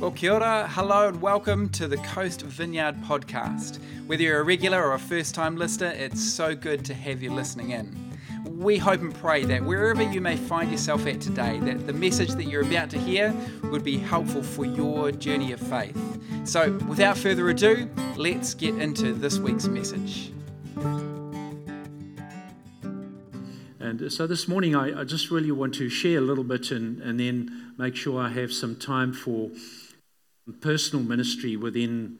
Well, kia ora, hello, and welcome to the Coast Vineyard podcast. Whether you're a regular or a first time listener, it's so good to have you listening in. We hope and pray that wherever you may find yourself at today, that the message that you're about to hear would be helpful for your journey of faith. So, without further ado, let's get into this week's message. And uh, so this morning, I, I, just really want to share a little bit and, and then make sure I have some time for personal ministry within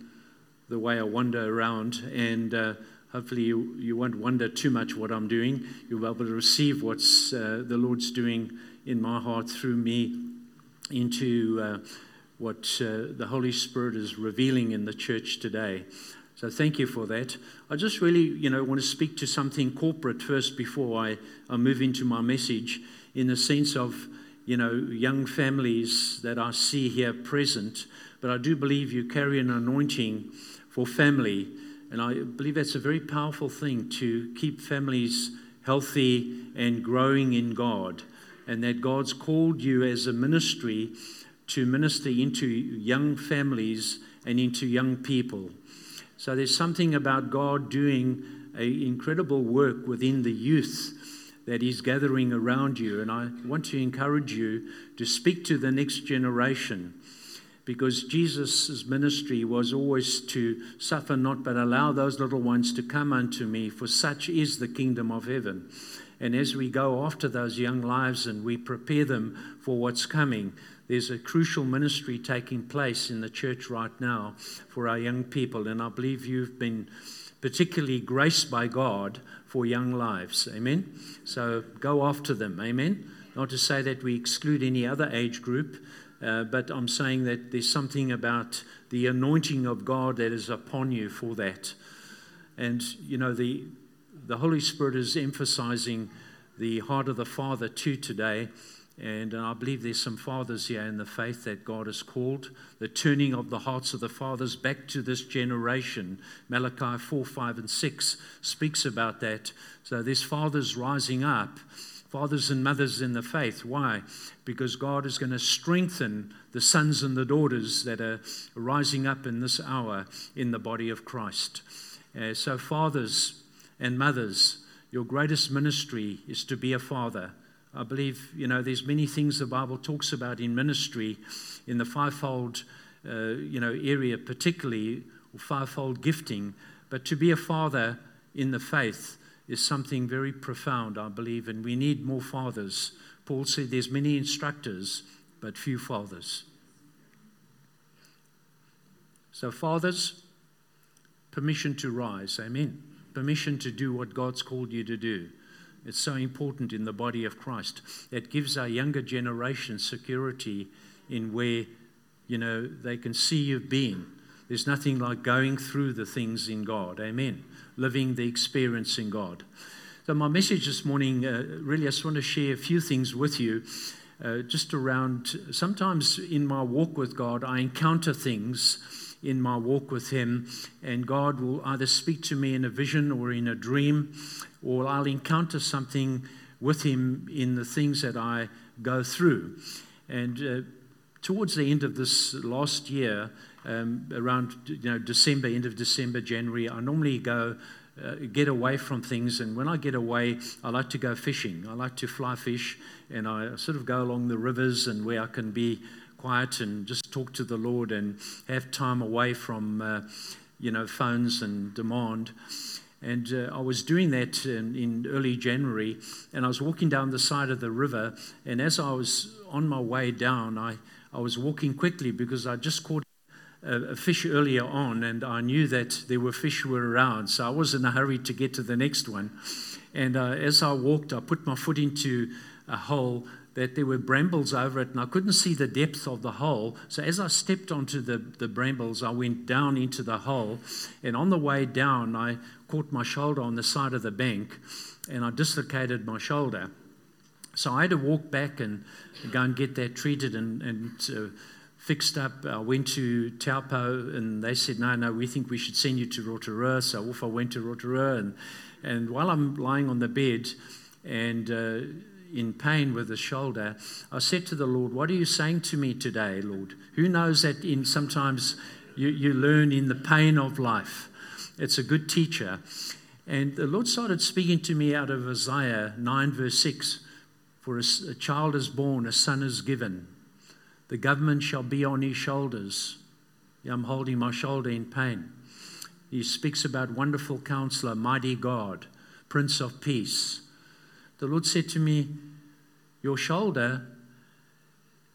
the way I wander around. And uh, hopefully, you, you won't wonder too much what I'm doing. You'll be able to receive what's uh, the Lord's doing in my heart through me into uh, what uh, the Holy Spirit is revealing in the church today. So thank you for that. I just really, you know, want to speak to something corporate first before I, I move into my message in the sense of, you know, young families that I see here present but I do believe you carry an anointing for family. And I believe that's a very powerful thing to keep families healthy and growing in God. And that God's called you as a ministry to minister into young families and into young people. So there's something about God doing an incredible work within the youth that is gathering around you. And I want to encourage you to speak to the next generation because Jesus' ministry was always to suffer not, but allow those little ones to come unto me, for such is the kingdom of heaven. And as we go after those young lives and we prepare them for what's coming, there's a crucial ministry taking place in the church right now for our young people. And I believe you've been particularly graced by God for young lives. Amen? So go after them. Amen? Not to say that we exclude any other age group, uh, but I'm saying that there's something about the anointing of God that is upon you for that. And, you know, the, the Holy Spirit is emphasizing the heart of the Father too today. And I believe there's some fathers here in the faith that God has called. The turning of the hearts of the fathers back to this generation. Malachi 4, 5, and 6 speaks about that. So there's fathers rising up fathers and mothers in the faith. Why? Because God is going to strengthen the sons and the daughters that are rising up in this hour in the body of Christ. Uh, so, fathers and mothers, your greatest ministry is to be a father. I believe, you know, there's many things the Bible talks about in ministry, in the fivefold, uh, you know, area particularly, or fivefold gifting. But to be a father in the faith is something very profound, I believe, and we need more fathers. Paul said there's many instructors, but few fathers. So, fathers, permission to rise. Amen. Permission to do what God's called you to do. It's so important in the body of Christ. It gives our younger generation security in where, you know, they can see you've been. There's nothing like going through the things in God. Amen living the experience in God. So, my message this morning uh, really, I just want to share a few things with you. Uh, just around sometimes in my walk with God, I encounter things in my walk with Him, and God will either speak to me in a vision or in a dream, or I'll encounter something with Him in the things that I go through. And uh, towards the end of this last year, um, around you know December, end of December, January. I normally go uh, get away from things, and when I get away, I like to go fishing. I like to fly fish, and I sort of go along the rivers and where I can be quiet and just talk to the Lord and have time away from uh, you know phones and demand. And uh, I was doing that in, in, early January, and I was walking down the side of the river. And as I was on my way down, I, I was walking quickly because I just caught a, fish earlier on, and I knew that there were fish were around, so I was in a hurry to get to the next one. And uh, as I walked, I put my foot into a hole that there were brambles over it, and I couldn't see the depth of the hole. So as I stepped onto the, the brambles, I went down into the hole, and on the way down, I caught my shoulder on the side of the bank, and I dislocated my shoulder. So I had to walk back and go and get that treated and, and uh, fixed up. I went to Taupo and they said, no, no, we think we should send you to Rotorua. So off I went to Rotorua. And, and while I'm lying on the bed, and uh, in pain with the shoulder, I said to the Lord, What are you saying to me today, Lord? Who knows that in sometimes you, you learn in the pain of life? It's a good teacher. And the Lord started speaking to me out of Isaiah 9, verse 6 For a, a child is born, a son is given. The government shall be on his shoulders. I'm holding my shoulder in pain. He speaks about wonderful counselor, mighty God, Prince of Peace. The Lord said to me, Your shoulder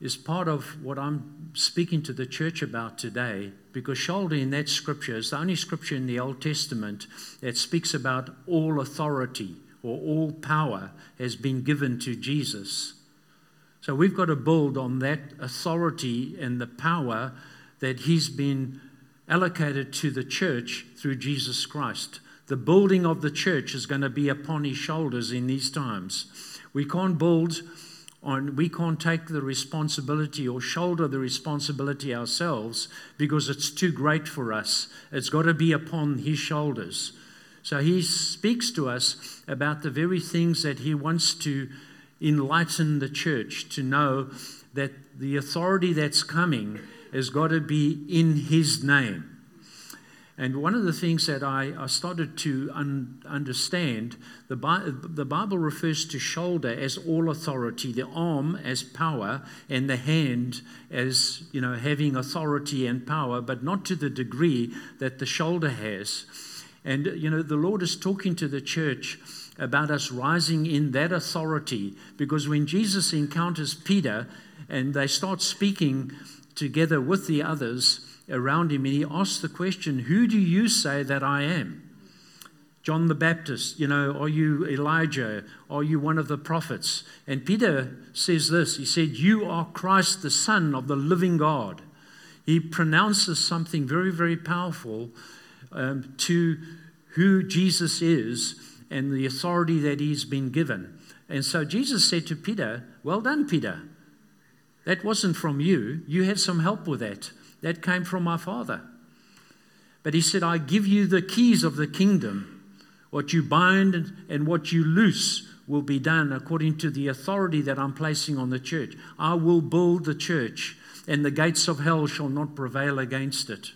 is part of what I'm speaking to the church about today because shoulder in that scripture is the only scripture in the Old Testament that speaks about all authority or all power has been given to Jesus. So we've got to build on that authority and the power that He's been allocated to the church through Jesus Christ. The building of the church is going to be upon his shoulders in these times. We can't build on, we can't take the responsibility or shoulder the responsibility ourselves because it's too great for us. It's got to be upon his shoulders. So he speaks to us about the very things that he wants to enlighten the church to know that the authority that's coming has got to be in his name. And one of the things that I, I started to un, understand, the, Bi- the Bible refers to shoulder as all authority, the arm as power, and the hand as you know having authority and power, but not to the degree that the shoulder has. And you know the Lord is talking to the church about us rising in that authority, because when Jesus encounters Peter and they start speaking together with the others around him and he asked the question, Who do you say that I am? John the Baptist, you know, are you Elijah? Are you one of the prophets? And Peter says this He said, You are Christ, the Son of the living God. He pronounces something very, very powerful um, to who Jesus is and the authority that he's been given. And so Jesus said to Peter, Well done, Peter. That wasn't from you. You had some help with that. That came from my Father. But he said, I give you the keys of the kingdom. What you bind and what you loose will be done according to the authority that I'm placing on the church. I will build the church, and the gates of hell shall not prevail against it.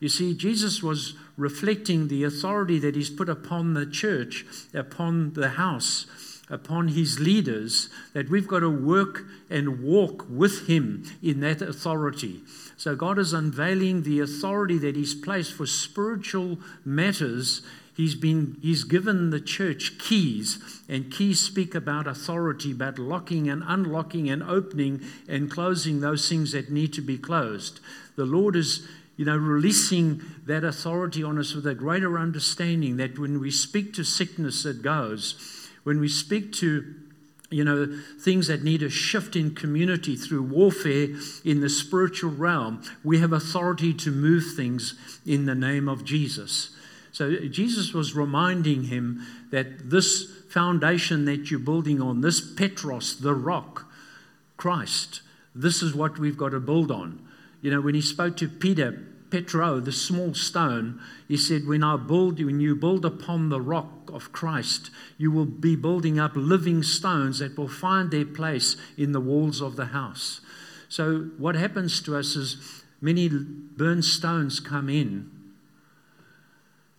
You see, Jesus was reflecting the authority that he's put upon the church, upon the house upon his leaders that we've got to work and walk with him in that authority. So God is unveiling the authority that he's placed for spiritual matters. He's been he's given the church keys, and keys speak about authority, about locking and unlocking and opening and closing those things that need to be closed. The Lord is you know, releasing that authority on us with a greater understanding that when we speak to sickness, it goes when we speak to you know, things that need a shift in community through warfare in the spiritual realm, we have authority to move things in the name of Jesus. So Jesus was reminding him that this foundation that you're building on, this Petros, the rock, Christ, this is what we've got to build on. You know, when he spoke to Peter, Petro, the small stone, he said, When I build when you build upon the rock of Christ, you will be building up living stones that will find their place in the walls of the house. So, what happens to us is many burned stones come in,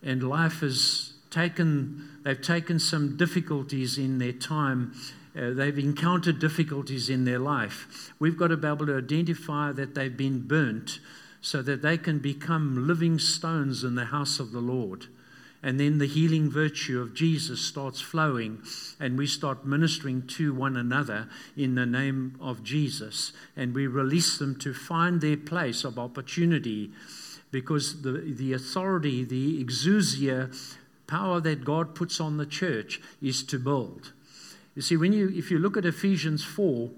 and life has taken, they've taken some difficulties in their time. Uh, they've encountered difficulties in their life. We've got to be able to identify that they've been burnt so that they can become living stones in the house of the Lord. And then the healing virtue of Jesus starts flowing, and we start ministering to one another in the name of Jesus. And we release them to find their place of opportunity because the, the authority, the exousia power that God puts on the church is to build. You see, when you, if you look at Ephesians 4,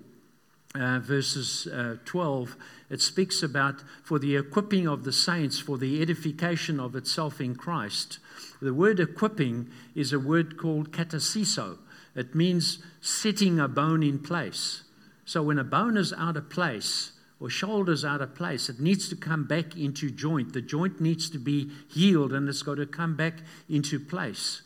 uh, verses uh, 12, it speaks about for the equipping of the saints, for the edification of itself in Christ. The word equipping is a word called katartizo. It means setting a bone in place. So when a bone is out of place, or shoulder's out of place, it needs to come back into joint. The joint needs to be healed and it's got to come back into place.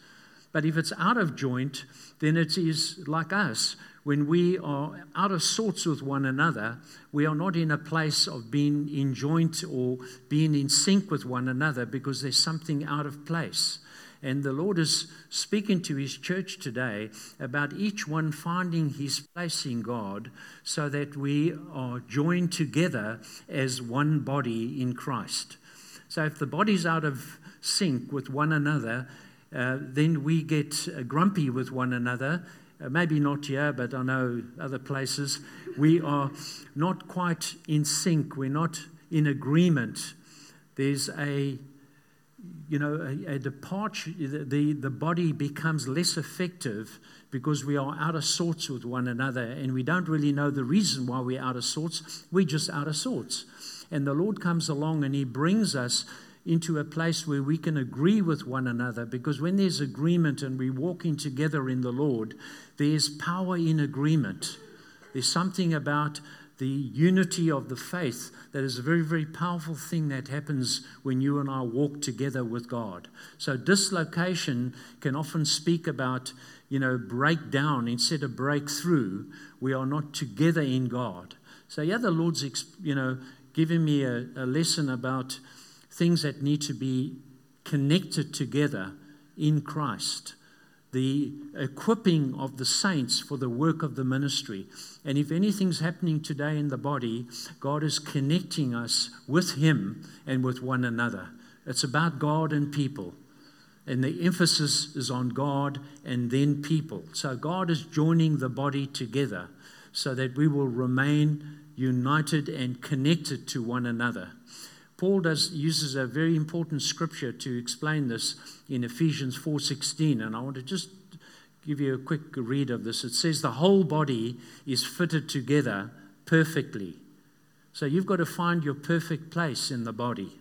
But if it's out of joint, then it is like us when we are out of sorts with one another, we are not in a place of being in joint or being in sync with one another because there's something out of place. And the Lord is speaking to His church today about each one finding his place in God so that we are joined together as one body in Christ. So if the body's out of sync with one another, uh, then we get uh, grumpy with one another. Uh, maybe not here, but I know other places. We are not quite in sync. We're not in agreement. There's a you know, a, a departure, the, the body becomes less effective because we are out of sorts with one another and we don't really know the reason why we're out of sorts. We're just out of sorts. And the Lord comes along and He brings us into a place where we can agree with one another because when there's agreement and we're walking together in the Lord, there's power in agreement. There's something about the unity of the faith that is a very, very powerful thing that happens when you and I walk together with God. So, dislocation can often speak about, you know, breakdown instead of breakthrough. We are not together in God. So, yeah, the Lord's, you know, giving me a, a lesson about things that need to be connected together in Christ the equipping of the saints for the work of the ministry. And if anything's happening today in the body, God is connecting us with Him and with one another. It's about God and people. And the emphasis is on God and then people. So God is joining the body together so that we will remain united and connected to one another. Paul does, uses a very important scripture to explain this in Ephesians 4:16, and I want to just give you a quick read of this. It says the whole body is fitted together perfectly. So you've got to find your perfect place in the body.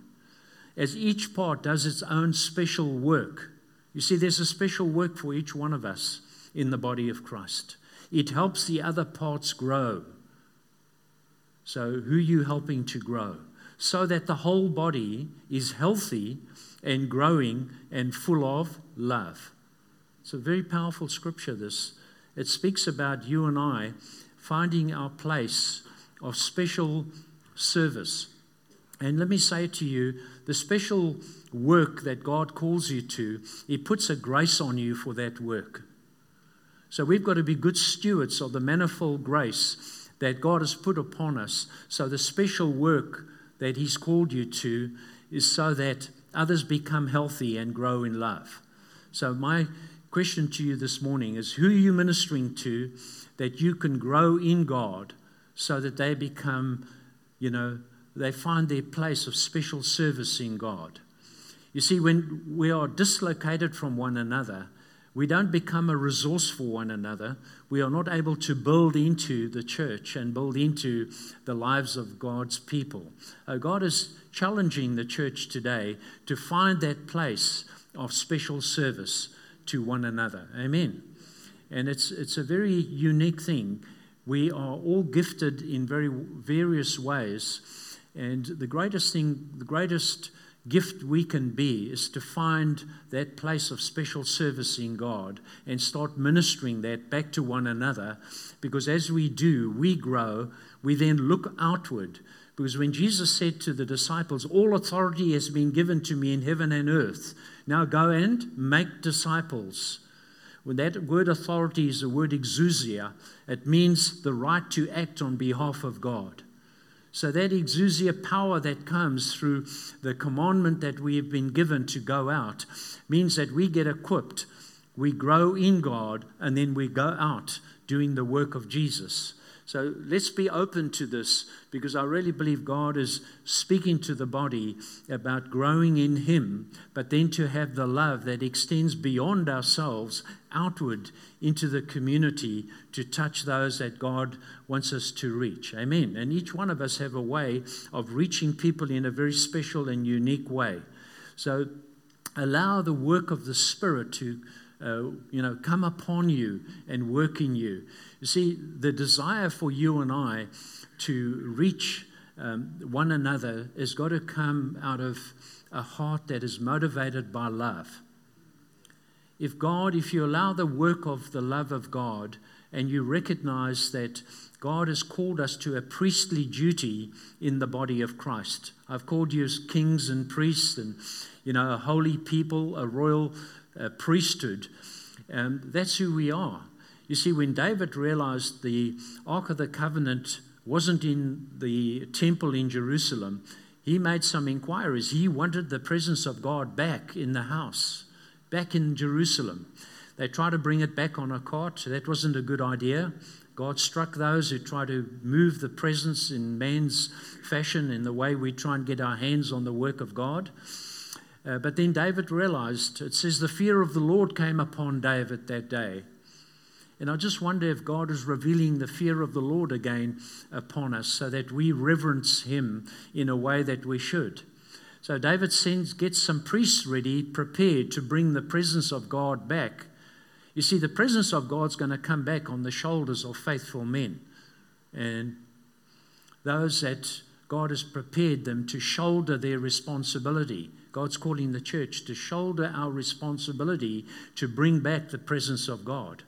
As each part does its own special work. You see, there's a special work for each one of us in the body of Christ. It helps the other parts grow. So, who are you helping to grow? So that the whole body is healthy and growing and full of love. It's a very powerful scripture, this. It speaks about you and I finding our place of special service. And let me say to you the special work that God calls you to, He puts a grace on you for that work. So we've got to be good stewards of the manifold grace that God has put upon us. So the special work that He's called you to is so that others become healthy and grow in love. So, my question to you this morning is who are you ministering to that you can grow in God so that they become, you know, they find their place of special service in God? You see, when we are dislocated from one another, we don't become a resource for one another. We are not able to build into the church and build into the lives of God's people. Uh, God is challenging the church today to find that place of special service to one another. Amen. And it's, it's a very unique thing. We are all gifted in very various ways. And the greatest thing, the greatest gift we can be is to find that place of special service in God and start ministering that back to one another. Because as we do, we grow, we then look outward. Because when Jesus said to the disciples, All authority has been given to me in heaven and earth, now go and make disciples. When that word authority is the word exousia, it means the right to act on behalf of God. So, that exousia power that comes through the commandment that we have been given to go out means that we get equipped, we grow in God, and then we go out doing the work of Jesus. So let's be open to this because I really believe God is speaking to the body about growing in Him, but then to have the love that extends beyond ourselves outward into the community to touch those that God wants us to reach. Amen. And each one of us have a way of reaching people in a very special and unique way. So allow the work of the Spirit to uh, you know, come upon you and work in you. You see, the desire for you and I to reach um, one another has got to come out of a heart that is motivated by love. If God, if you allow the work of the love of God and you recognize that God has called us to a priestly duty in the body of Christ. I've called you as kings and priests and, you know, a holy people, a royal uh, priesthood. Um, that's who we are. You see, when David realized the Ark of the Covenant wasn't in the temple in Jerusalem, he made some inquiries. He wanted the presence of God back in the house, back in Jerusalem. They tried to bring it back on a cart. That wasn't a good idea. God struck those who try to move the presence in man's fashion, in the way we try and get our hands on the work of God. Uh, but then David realized, it says, the fear of the Lord came upon David that day. And I just wonder if God is revealing the fear of the Lord again upon us so that we reverence him in a way that we should. So David sends, gets some priests ready, prepared to bring the presence of God back. You see, the presence of God's going to come back on the shoulders of faithful men. And those that God has prepared them to shoulder their responsibility. God's calling the church to shoulder our responsibility to bring back the presence of God.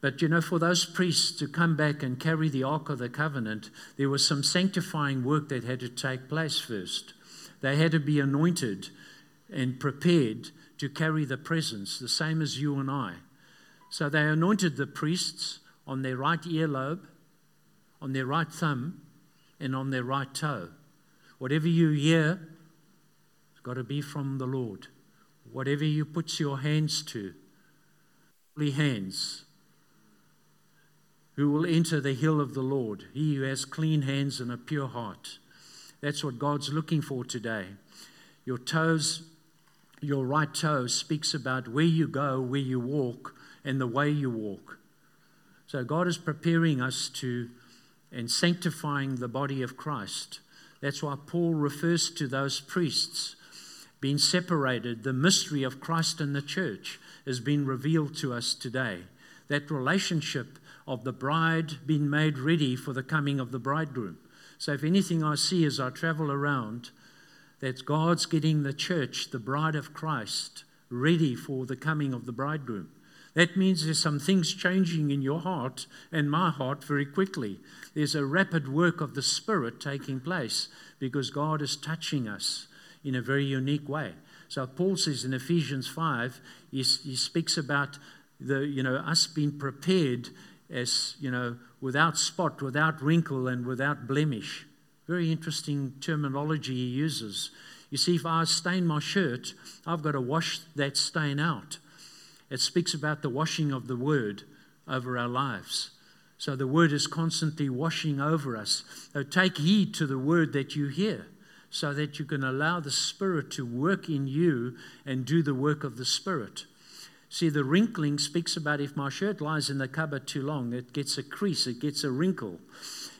But you know, for those priests to come back and carry the Ark of the Covenant, there was some sanctifying work that had to take place first. They had to be anointed and prepared to carry the presence, the same as you and I. So they anointed the priests on their right earlobe, on their right thumb, and on their right toe. Whatever you hear, got to be from the Lord. Whatever you put your hands to, holy hands, who will enter the hill of the Lord, he who has clean hands and a pure heart. That's what God's looking for today. Your toes, your right toe speaks about where you go, where you walk, and the way you walk. So God is preparing us to and sanctifying the body of Christ. That's why Paul refers to those priests being separated. The mystery of Christ and the church has been revealed to us today. That relationship of the bride being made ready for the coming of the bridegroom. So, if anything I see as I travel around, that God's getting the church, the bride of Christ, ready for the coming of the bridegroom. That means there's some things changing in your heart and my heart very quickly. There's a rapid work of the Spirit taking place because God is touching us in a very unique way. So Paul says in Ephesians 5, he, he speaks about the, you know, us being prepared as, you know, without spot, without wrinkle, and without blemish. Very interesting terminology he uses. You see, if I stain my shirt, I've got to wash that stain out. It speaks about the washing of the word over our lives. So the word is constantly washing over us. So take heed to the word that you hear so that you can allow the Spirit to work in you and do the work of the Spirit. See, the wrinkling speaks about if my shirt lies in the cupboard too long, it gets a crease, it gets a wrinkle.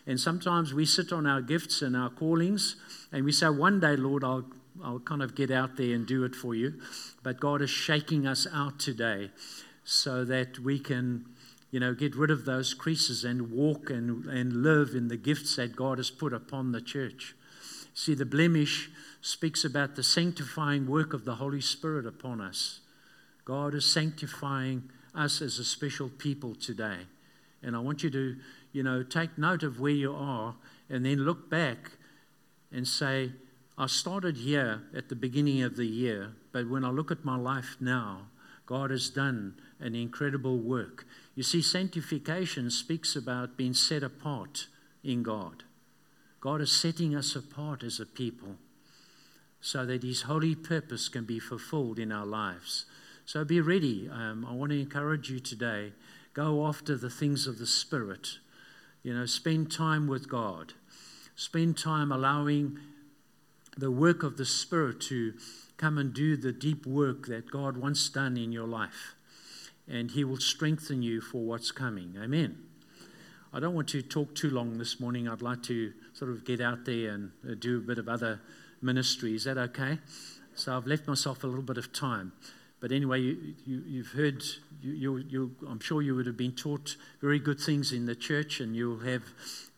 And sometimes we sit on our gifts and our callings and we say, One day, Lord, I'll, I'll kind of get out there and do it for you. But God is shaking us out today so that we can, you know, get rid of those creases and walk and, and live in the gifts that God has put upon the church. See, the blemish speaks about the sanctifying work of the Holy Spirit upon us. God is sanctifying us as a special people today. And I want you to, you know, take note of where you are and then look back and say, I started here at the beginning of the year, but when I look at my life now, God has done an incredible work. You see, sanctification speaks about being set apart in God. God is setting us apart as a people so that His holy purpose can be fulfilled in our lives. So be ready. Um, I want to encourage you today. Go after the things of the Spirit. You know, spend time with God. Spend time allowing the work of the Spirit to come and do the deep work that God wants done in your life. And He will strengthen you for what's coming. Amen. I don't want to talk too long this morning. I'd like to sort of get out there and uh, do a bit of other ministry. Is that okay? So I've left myself a little bit of time. But anyway, you, have heard, you, you, I'm sure you would have been taught very good things in the church, and you'll have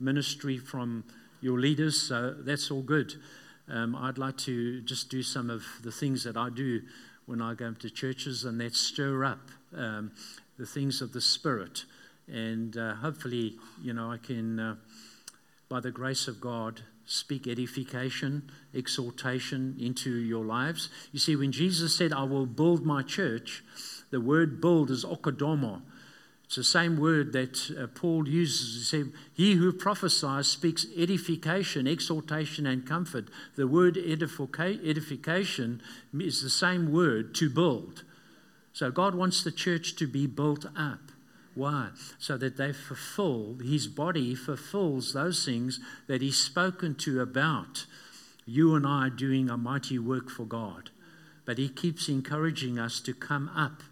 ministry from your leaders, so that's all good. Um, I'd like to just do some of the things that I do when I go to churches, and that stir up um, the things of the Spirit And uh, hopefully, you know, I can, uh, by the grace of God, speak edification, exhortation into your lives. You see, when Jesus said, I will build my church, the word build is okodomo. It's the same word that uh, Paul uses. He said, He who prophesies speaks edification, exhortation, and comfort. The word edifica- edification is the same word to build. So God wants the church to be built up. Why? So that they fulfill, his body fulfills those things that he's spoken to about you and I doing a mighty work for God. But he keeps encouraging us to come up,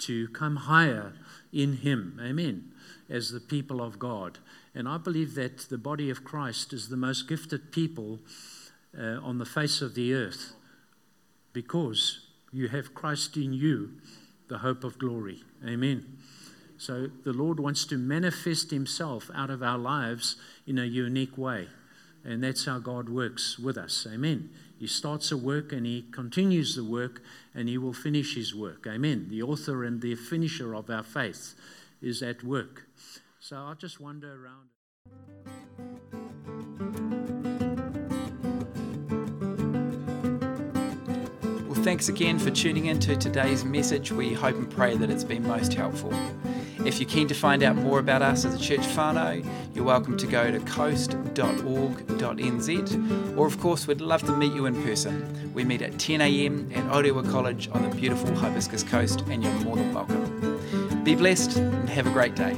to come higher in him. Amen. As the people of God. And I believe that the body of Christ is the most gifted people uh, on the face of the earth because you have Christ in you, the hope of glory. Amen. So the Lord wants to manifest Himself out of our lives in a unique way. And that's how God works with us. Amen. He starts a work and He continues the work and He will finish His work. Amen. The author and the finisher of our faith is at work. So I just wander around. Well, thanks again for tuning in to today's message. We hope and pray that it's been most helpful. If you're keen to find out more about us as a church whānau, you're welcome to go to coast.org.nz, or of course, we'd love to meet you in person. We meet at 10am at Orewa College on the beautiful Hibiscus Coast, and you're more than welcome. Be blessed and have a great day.